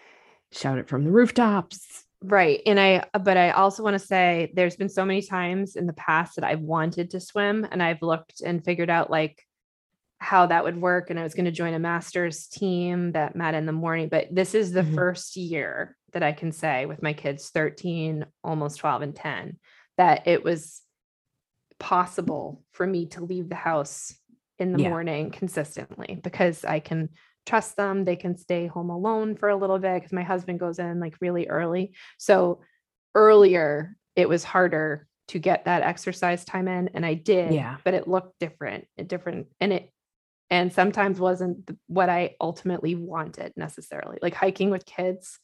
shout it from the rooftops Right. And I, but I also want to say there's been so many times in the past that I've wanted to swim and I've looked and figured out like how that would work. And I was going to join a master's team that met in the morning. But this is the Mhm. first year that I can say with my kids 13, almost 12, and 10, that it was possible for me to leave the house in the Yeah. morning consistently because I can trust them. They can stay home alone for a little bit because my husband goes in like really early. So earlier, it was harder to get that exercise time in, and I did. Yeah. but it looked different, different, and it and sometimes wasn't what I ultimately wanted necessarily. Like hiking with kids,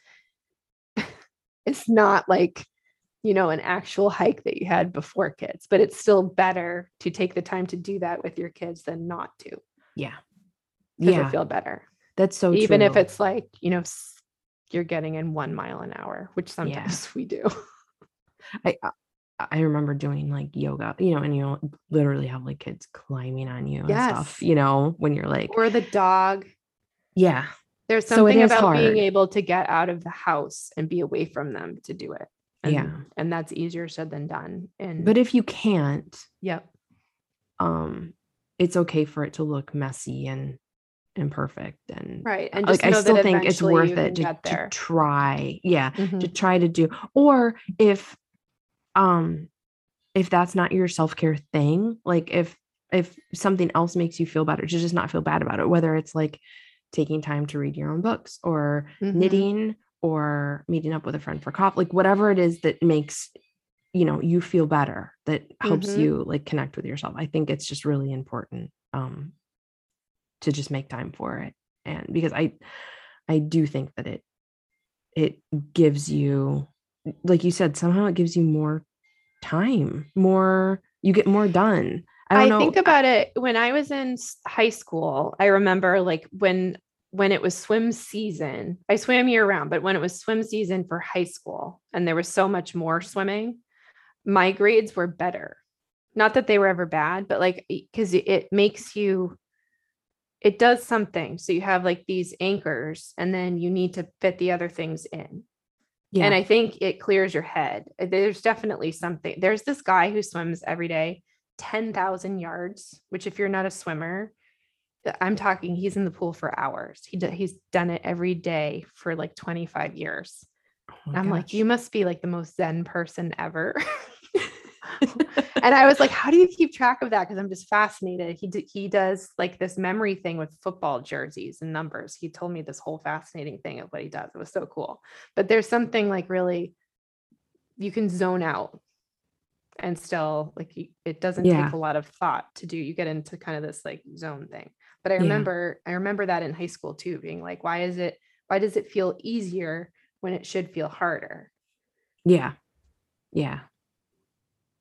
*laughs* it's not like you know an actual hike that you had before kids, but it's still better to take the time to do that with your kids than not to. Yeah. Yeah. I feel better. That's so even if it's like you know you're getting in one mile an hour which sometimes *laughs* we do. I I- remember doing like yoga, you know, and you literally have like kids climbing on you and stuff, you know, when you're like, or the dog. Yeah, there's something is about hard. being able to get out of the house and be away from them to do it and, Yeah. and that's easier said than done and but if you can't, yep um, it's okay for it to look messy and imperfect and right and just like I still think it's worth it to, to try, yeah, Mhm. to try to do, or if, um, if that's not your self care thing, like if if something else makes you feel better, to just not feel bad about it, whether it's like taking time to read your own books or Mhm. knitting or meeting up with a friend for coffee, like whatever it is that makes you know you feel better that helps Mhm. you like connect with yourself. I think it's just really important um to just make time for it. And because I I do think that it it gives you like you said somehow it gives you more time, more you get more done. I I, think about it when I was in high school. I remember like when when it was swim season. I swam year round, but when it was swim season for high school and there was so much more swimming, my grades were better. Not that they were ever bad, but like because it, makes you it does something. So you have like these anchors and then you need to fit the other things in. yeah. And I think it clears your head. Uh, There's definitely something. There's this guy who swims every day, 10,000 yards, which if you're not a swimmer, Uh, I'm talking he's in the pool for hours. He d- he's done it every day for like 25 years. Oh I'm like, you must be like the most zen person ever. *laughs* and I was like, how do you keep track of that? Because I'm just fascinated. He d- he does like this memory thing with football jerseys and numbers. He told me this whole fascinating thing of what he does. It was so cool. But there's something like really you can zone out and still like you, it doesn't Yeah. take a lot of thought to do. You get into kind of this like zone thing. But I Yeah. remember I remember that in high school too, being like, why is it why does it feel easier when it should feel harder? yeah. Yeah.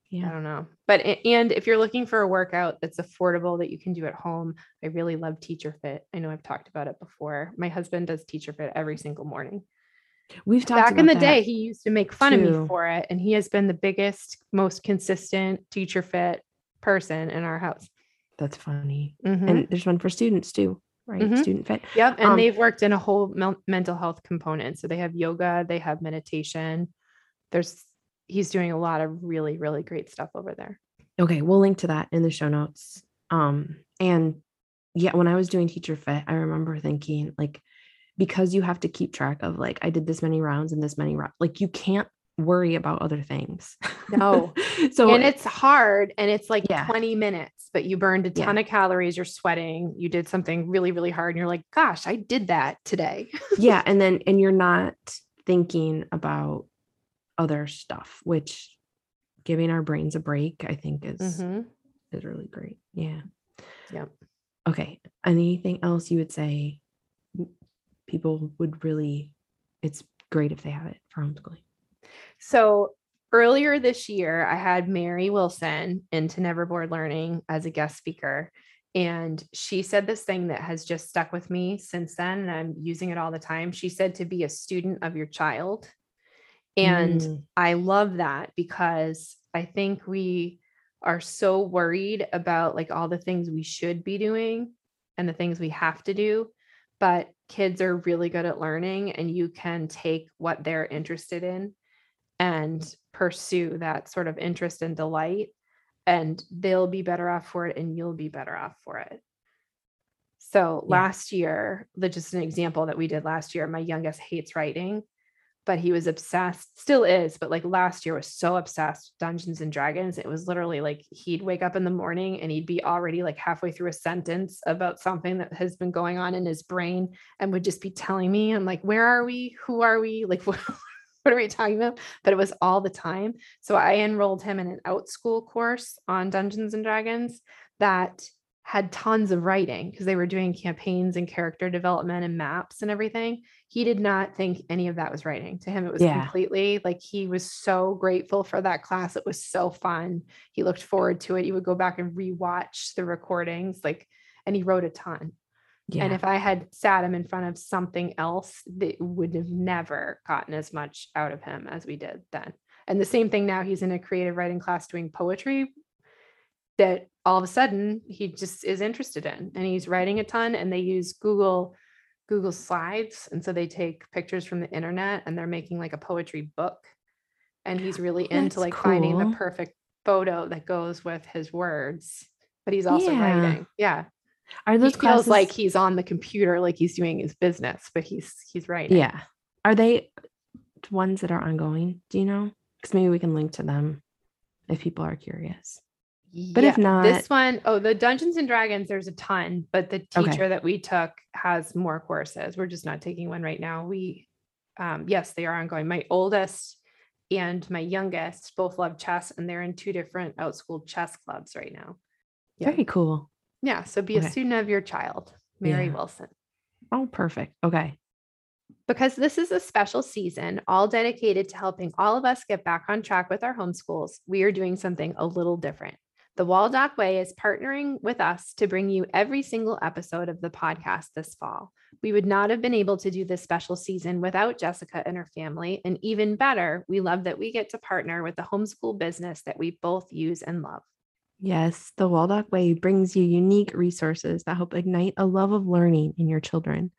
Yeah. I don't know. But and if you're looking for a workout that's affordable that you can do at home, I really love Teacher Fit. I know I've talked about it before. My husband does Teacher Fit every single morning. We've talked Back in the day, he used to make fun of me for it, and he has been the biggest, most consistent Teacher Fit person in our house. That's funny. Mhm. And there's one for students too, right? Mhm. Student fit. Yep. And Um, they've worked in a whole mel- mental health component. So they have yoga, they have meditation. There's, he's doing a lot of really, really great stuff over there. Okay, we'll link to that in the show notes. Um, and yeah, when I was doing teacher fit, I remember thinking like, because you have to keep track of like, I did this many rounds and this many rounds, like you can't worry about other things. No. *laughs* so and it's hard and it's like Yeah. 20 minutes, but you burned a Yeah. ton of calories. You're sweating. You did something really, really hard. And you're like, gosh, I did that today. yeah, *laughs* and then and you're not thinking about other stuff, which giving our brains a break, I think is Mhm. is really great. Yeah. Yep. Okay. Anything else you would say people would really it's great if they have it for homeschooling. So earlier this year, I had Mary Wilson into Neverboard Learning as a guest speaker. And she said this thing that has just stuck with me since then. And I'm using it all the time. She said to be a student of your child. And Mm, I love that because I think we are so worried about like all the things we should be doing and the things we have to do. But kids are really good at learning, and you can take what they're interested in and pursue that sort of interest and delight, and they'll be better off for it, and you'll be better off for it. So Yeah. last year, the- just an example that we did last year, my youngest hates writing but he was obsessed, still is, but like last year was so obsessed with Dungeons and Dragons. It was literally like he'd wake up in the morning and he'd be already like halfway through a sentence about something that has been going on in his brain and would just be telling me, I'm like, where are we? Who are we? Like, *laughs* what, *laughs* what are we talking about? But it was all the time. So I enrolled him in an Outschool course on Dungeons and Dragons that had tons of writing because they were doing campaigns and character development and maps and everything. He did not think any of that was writing. To him, it was Yeah. completely like he was so grateful for that class. It was so fun. He looked forward to it. He would go back and rewatch the recordings, like, and he wrote a ton. Yeah. And if I had sat him in front of something else, that would have never gotten as much out of him as we did then. And the same thing now, he's in a creative writing class doing poetry that all of a sudden he just is interested in and he's writing a ton and they use Google Google Slides and so they take pictures from the internet and they're making like a poetry book and he's really oh, into That's like finding the perfect photo that goes with his words but he's also Yeah. writing yeah Are he those feels like he's on the computer like he's doing his business but he's he's writing Yeah. Are they ones that are ongoing? Do you know? Because maybe we can link to them if people are curious. But if not- this one, oh, the Dungeons and Dragons, there's a ton, but the Okay. teacher that we took has more courses. We're just not taking one right now. We, um, yes, they are ongoing. My oldest and my youngest both love chess, and they're in two different outschool chess clubs right now. Yeah. Very cool. Yeah. So be Okay. a student of your child, Mary Yeah. Wilson. Oh, perfect. Okay. Because this is a special season, all dedicated to helping all of us get back on track with our homeschools, we are doing something a little different. The Waldock Way is partnering with us to bring you every single episode of the podcast this fall. We would not have been able to do this special season without Jessica and her family. And even better, we love that we get to partner with the homeschool business that we both use and love. Yes, the Waldock Way brings you unique resources that help ignite a love of learning in your children.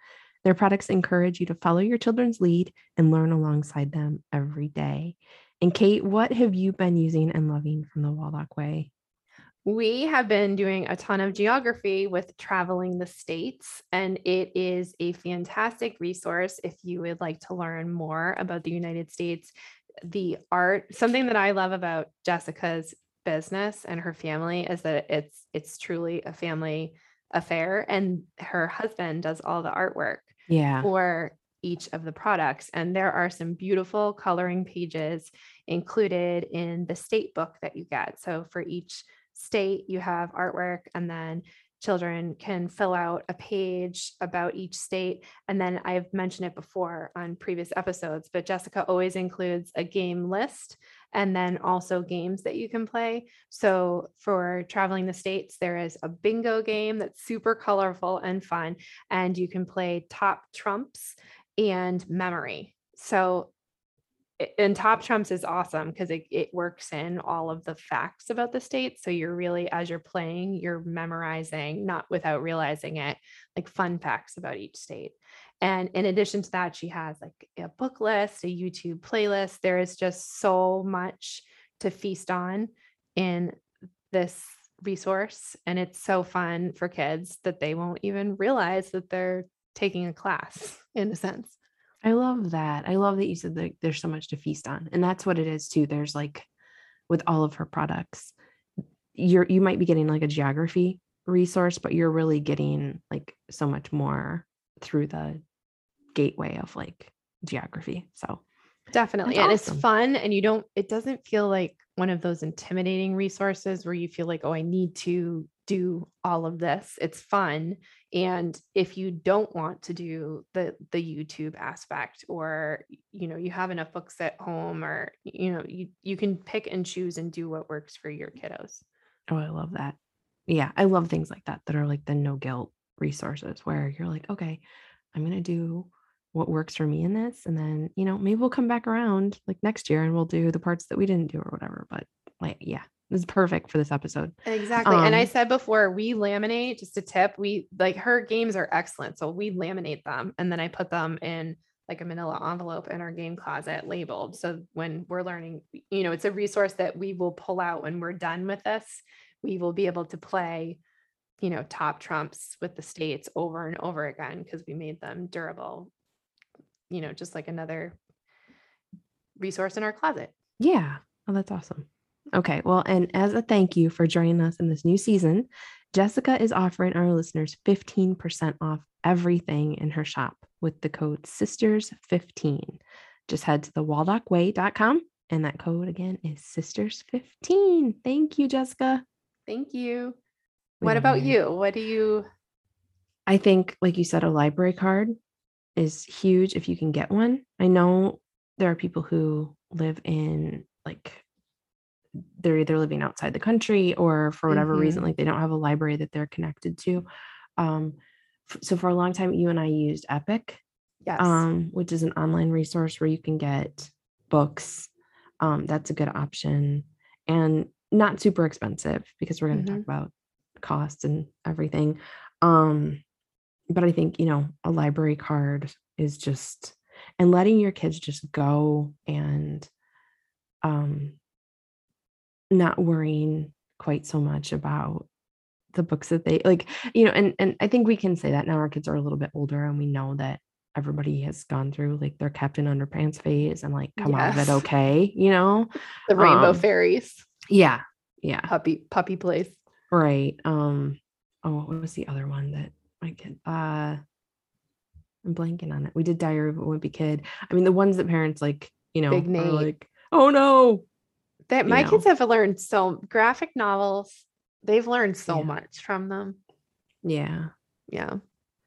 Their products encourage you to follow your children's lead and learn alongside them every day. And Cait, what have you been using and loving from the Waldock Way? We have been doing a ton of geography with traveling the states, and it is a fantastic resource if you would like to learn more about the United States. The art, something that I love about Jessica's business and her family is that it's it's truly a family affair, and her husband does all the artwork Yeah. for each of the products. And there are some beautiful coloring pages included in the state book that you get. So for each state, you have artwork, and then children can fill out a page about each state. And then I've mentioned it before on previous episodes, but Jessica always includes a game list and then also games that you can play. So for traveling the states, there is a bingo game that's super colorful and fun and you can play top trumps and memory. So and top trumps is awesome because it, it works in all of the facts about the state. So you're really, as you're playing, you're memorizing, not without realizing it, like fun facts about each state. And in addition to that, she has like a book list, a YouTube playlist. There is just so much to feast on in this resource. And it's so fun for kids that they won't even realize that they're taking a class *laughs* in a sense. I love that. I love that you said that there's so much to feast on. And that's what it is too. There's like with all of her products, you're you might be getting like a geography resource, but you're really getting like so much more through the gateway of like geography. So Definitely. That's and awesome. it's fun and you don't it doesn't feel like one of those intimidating resources where you feel like oh I need to do all of this. It's fun and if you don't want to do the the YouTube aspect or you know you have enough books at home or you know you you can pick and choose and do what works for your kiddos. oh, I love that. Yeah, I love things like that that are like the no guilt resources where you're like, okay, I'm gonna do what works for me in this, and then you know maybe we'll come back around like next year and we'll do the parts that we didn't do or whatever. But like, yeah, this is perfect for this episode. Exactly. and I Um, said before, we laminate, just a tip. We like her games are excellent. So we laminate them and then I put them in like a manila envelope in our game closet labeled. So when we're learning, you know, it's a resource that we will pull out when we're done with this. We will be able to play, you know, top trumps with the states over and over again because we made them durable, you know, just like another resource in our closet. Yeah. Oh, that's awesome. Okay. Well, and as a thank you for joining us in this new season, Jessica is offering our listeners 15% off everything in her shop with the code SISTERS15. Just head to the waldockway.com and that code again is SISTERS15. Thank you, Jessica. Thank you. We What about it. you? What do you I think, like you said, a library card is huge if you can get one. I know there are people who live in like they're either living outside the country or for whatever reason, Mhm. like they don't have a library that they're connected to. Um, f- so for a long time you and I used Epic Yes. um, which is an online resource where you can get books. Um, that's a good option and not super expensive because we're going to Mhm. talk about costs and everything. Um, but I think, you know, a library card is just, and letting your kids just go and um, not worrying quite so much about the books that they like you know and and i think we can say that now our kids are a little bit older and we know that everybody has gone through like their captain underpants phase and like come out of it okay you know? The rainbow um, fairies, yeah yeah. Puppy puppy place. right um oh what was the other one that my kid uh i'm blanking on it. We did diary of a wimpy kid. I mean the ones that parents like you know Big Nate. like oh no That my know. kids have learned so graphic novels. They've learned so Yeah. much from them. yeah Yeah.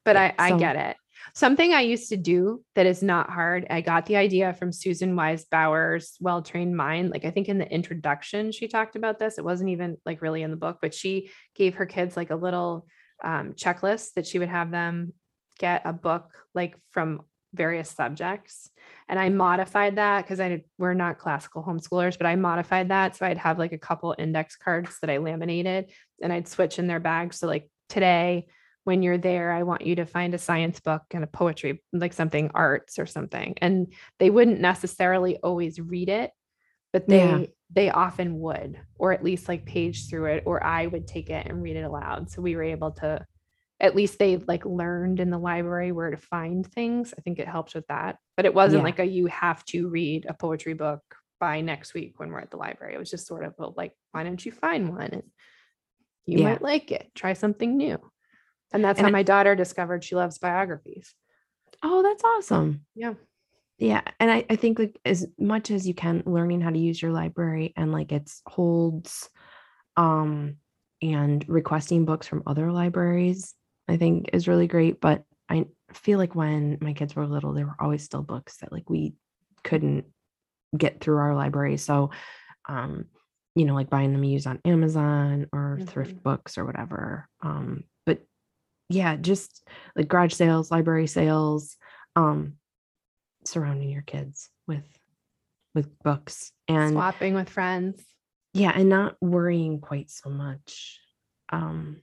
But Yeah, I, I so- get it. Something I used to do that is not hard. I got the idea from Susan Wise Bauer's Well Trained Mind. Like I think in the introduction, she talked about this. It wasn't even like really in the book, but she gave her kids like a little um, checklist that she would have them get a book like from various subjects. And I modified that because I we're not classical homeschoolers, but I modified that. So I'd have like a couple index cards that I laminated and I'd switch in their bags. So like today, when you're there, I want you to find a science book and a poetry, like something arts or something. And they wouldn't necessarily always read it, but they Yeah. they often would, or at least like page through it, or I would take it and read it aloud. So we were able to at least they like learned in the library where to find things. I think it helps with that. But it wasn't Yeah. like a you have to read a poetry book by next week when we're at the library. It was just sort of a, like, why don't you find one? And you Yeah. might like it. Try something new. And that's And how my daughter discovered she loves biographies. oh that's awesome Yeah. yeah and I, I think like as much as you can learning how to use your library and like its holds um and requesting books from other libraries i think is really great but i feel like when my kids were little there were always still books that like we couldn't get through our library so um you know like buying them used on amazon or thrift Mhm. books or whatever um but yeah just like garage sales library sales um surrounding your kids with with books and Swapping with friends. yeah and not worrying quite so much um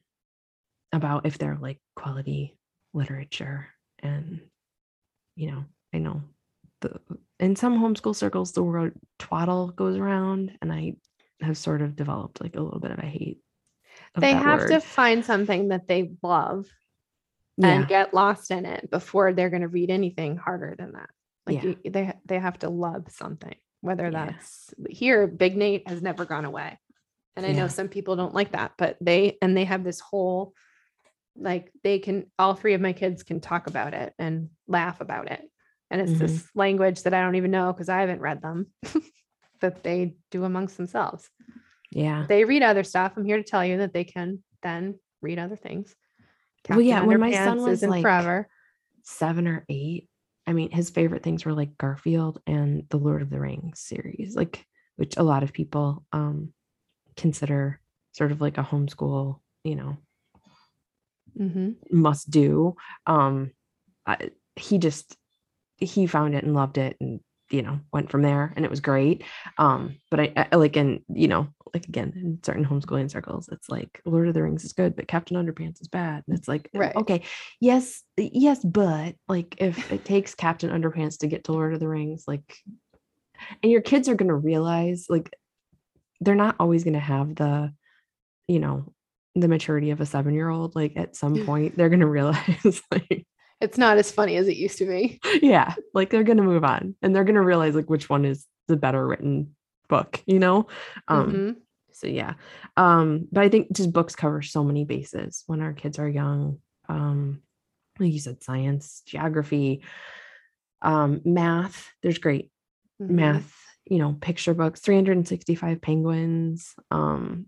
about if they're like quality literature and you know i know the in some homeschool circles the word twaddle goes around and i have sort of developed like a little bit of a hate of They have to find something that they love yeah and get lost in it before they're going to read anything harder than that. Like Yeah. you, they they have to love something. Whether Yeah. that's here, Big Nate has never gone away, and I know some people don't like that, but they and they have this whole like they can all three of my kids can talk about it and laugh about it, and it's Mhm. this language that I don't even know because I haven't read them *laughs* that they do amongst themselves yeah they read other stuff. I'm here to tell you that they can then read other things. Well, yeah, Captain when my son was, like, forever. seven or eight. I mean, his favorite things were like Garfield and the Lord of the Rings series, like which a lot of people um consider sort of like a homeschool, you know, Mhm. must do. Um I, he just he found it and loved it and you know went from there and it was great um but I, I like in you know like again in certain homeschooling circles it's like lord of the rings is good but captain underpants is bad and it's like Right. okay yes yes but like if it takes captain underpants to get to lord of the rings like and your kids are going to realize like they're not always going to have the you know the maturity of a seven year old like at some point they're going to realize *laughs* like It's not as funny as it used to be. yeah like they're gonna move on and they're gonna realize like which one is the better written book you know um Mhm. so yeah um but i think just books cover so many bases when our kids are young um like you said science geography um math there's great Mhm. math you know picture books 365 penguins um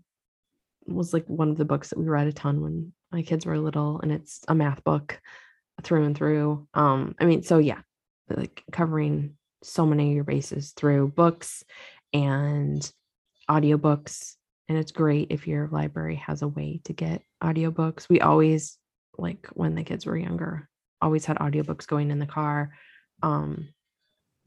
was like one of the books that we read a ton when my kids were little and it's a math book through and through um i mean so yeah like covering so many of your bases through books and audiobooks and it's great if your library has a way to get audiobooks we always like when the kids were younger. Always had audiobooks going in the car. Um,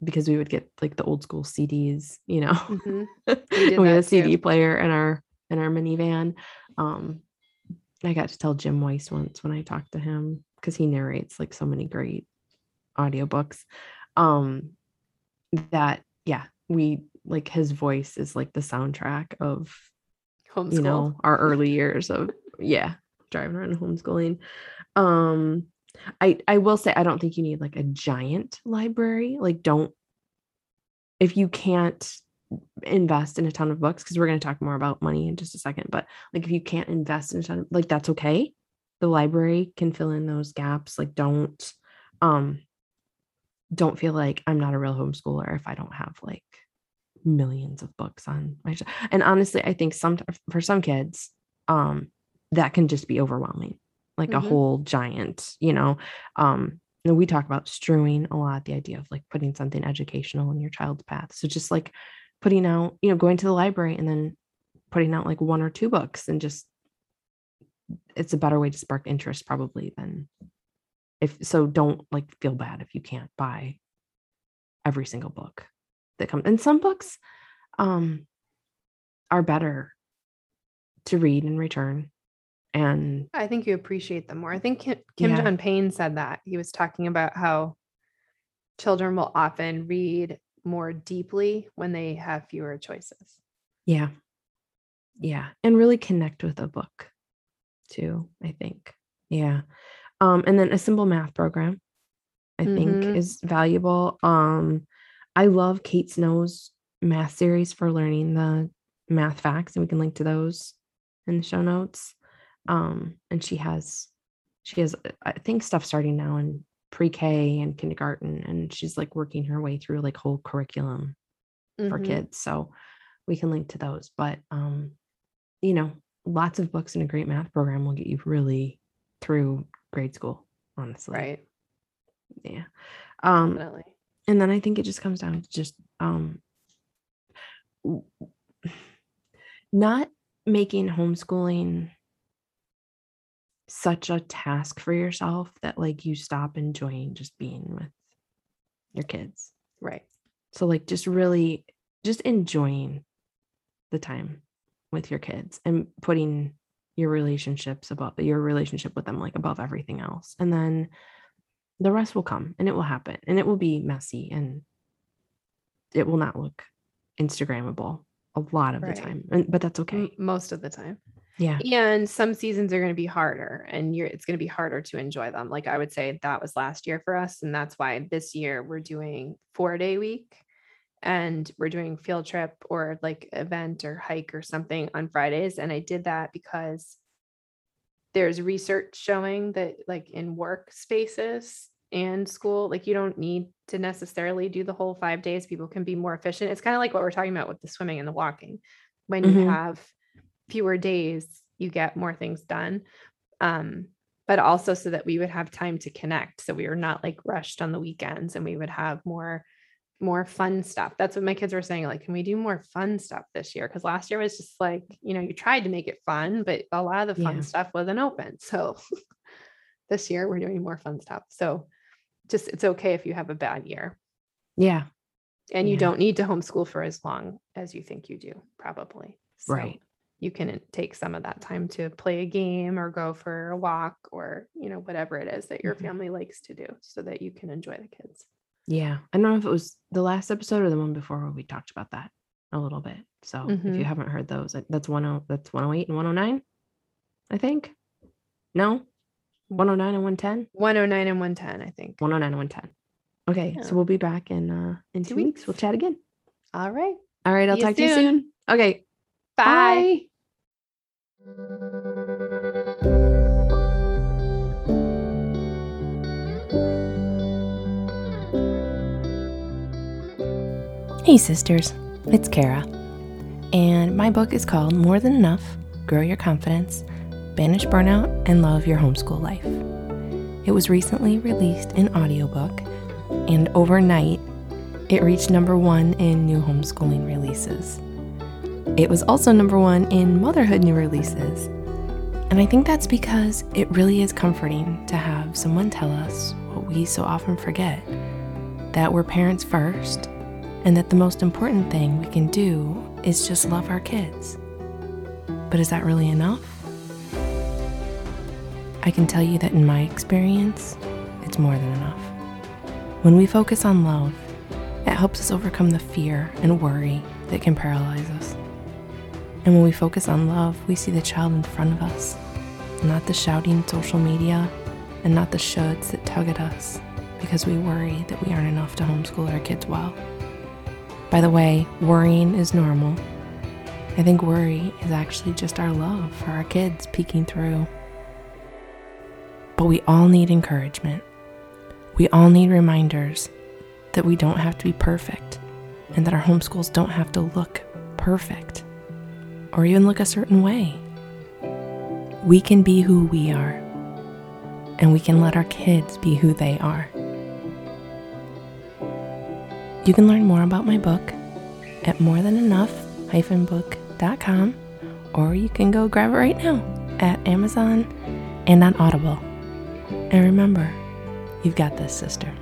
because we would get like the old school CDs, you know. *laughs* Mhm. we had a that CD too. player in our in our minivan. Um, I got to tell Jim Weiss once when I talked to him because he narrates like so many great audiobooks. Um, that yeah, we like his voice is like the soundtrack of Homeschool. you know our *laughs* early years of yeah driving around homeschooling um i i will say i don't think you need like a giant library like don't if you can't invest in a ton of books because we're going to talk more about money in just a second but like if you can't invest in a ton of like that's okay the library can fill in those gaps like don't um don't feel like i'm not a real homeschooler if i don't have like millions of books on my and honestly i think some for some kids um that can just be overwhelming like Mhm. a whole giant you know um and we talk about strewing a lot the idea of like putting something educational in your child's path so just like putting out you know going to the library and then putting out like one or two books and just it's a better way to spark interest probably than if so don't like feel bad if you can't buy every single book that comes and some books um are better to read and return and I think you appreciate them more. I think Kim, Kim Yeah. John Payne said that. He was talking about how children will often read more deeply when they have fewer choices. yeah. Yeah and really connect with a book too i think. Yeah. Um and then a simple math program i think Mhm. is valuable. Um i love kate snow's math series for learning the math facts and we can link to those in the show notes. Um and she has she has i think stuff starting now in pre-k and kindergarten and she's like working her way through like whole curriculum for Mhm. kids so we can link to those but um you know lots of books and a great math program will get you really through grade school honestly Right. yeah um Definitely. and then i think it just comes down to just um *sighs* not making homeschooling such a task for yourself that like you stop enjoying just being with your kids Right. so like just really just enjoying the time with your kids and putting your relationships above your relationship with them like above everything else. And then the rest will come and it will happen and it will be messy and it will not look Instagrammable a lot of Right. the time. And but that's okay. Most of the time. Yeah. And some seasons are going to be harder and you're it's going to be harder to enjoy them. Like I would say that was last year for us. And that's why this year we're doing four day week and we're doing field trip or like event or hike or something on Fridays. And I did that because there's research showing that like in work spaces and school, like you don't need to necessarily do the whole five days. People can be more efficient. It's kind of like what we're talking about with the swimming and the walking. When you Mhm. have fewer days, you get more things done. Um, but also so that we would have time to connect. So we were not like rushed on the weekends and we would have more more fun stuff. That's what my kids were saying. Like, can we do more fun stuff this year? Because last year was just like, you know, you tried to make it fun, but a lot of the fun Yeah. stuff wasn't open. So *laughs* this year we're doing more fun stuff. So just it's okay if you have a bad year. Yeah. And you Yeah. don't need to homeschool for as long as you think you do, probably. So Right. You can take some of that time to play a game or go for a walk or, you know, whatever it is that your Mhm. family likes to do so that you can enjoy the kids. Yeah. I don't know if it was the last episode or the one before where we talked about that a little bit. So if you Mhm. haven't heard those, that's 10 that's 108 and 109, I think. No? 109 and 110? 109 and 110, I think. 109 and 110. Okay. Yeah. So we'll be back in uh in Two two weeks. We'll chat again. All right. All right. I'll See you talk to you soon. soon. Okay. Bye. Hey, sisters, it's Kara, and my book is called More Than Enough Grow Your Confidence, Banish Burnout, and Love Your Homeschool Life. It was recently released in audiobook, and overnight, it reached number one in new homeschooling releases. It was also number one in motherhood new releases. And I think that's because it really is comforting to have someone tell us what we so often forget that we're parents first, and that the most important thing we can do is just love our kids. But is that really enough? I can tell you that in my experience, it's more than enough. When we focus on love, it helps us overcome the fear and worry that can paralyze us. And when we focus on love, we see the child in front of us, not the shouting social media and not the shoulds that tug at us because we worry that we aren't enough to homeschool our kids well. By the way, worrying is normal. I think worry is actually just our love for our kids peeking through. But we all need encouragement. We all need reminders that we don't have to be perfect and that our homeschools don't have to look perfect or even look a certain way. We can be who we are, and we can let our kids be who they are. You can learn more about my book at morethanenough-book.com or you can go grab it right now at Amazon and on Audible. And remember, you've got this, sister.